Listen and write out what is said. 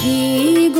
হি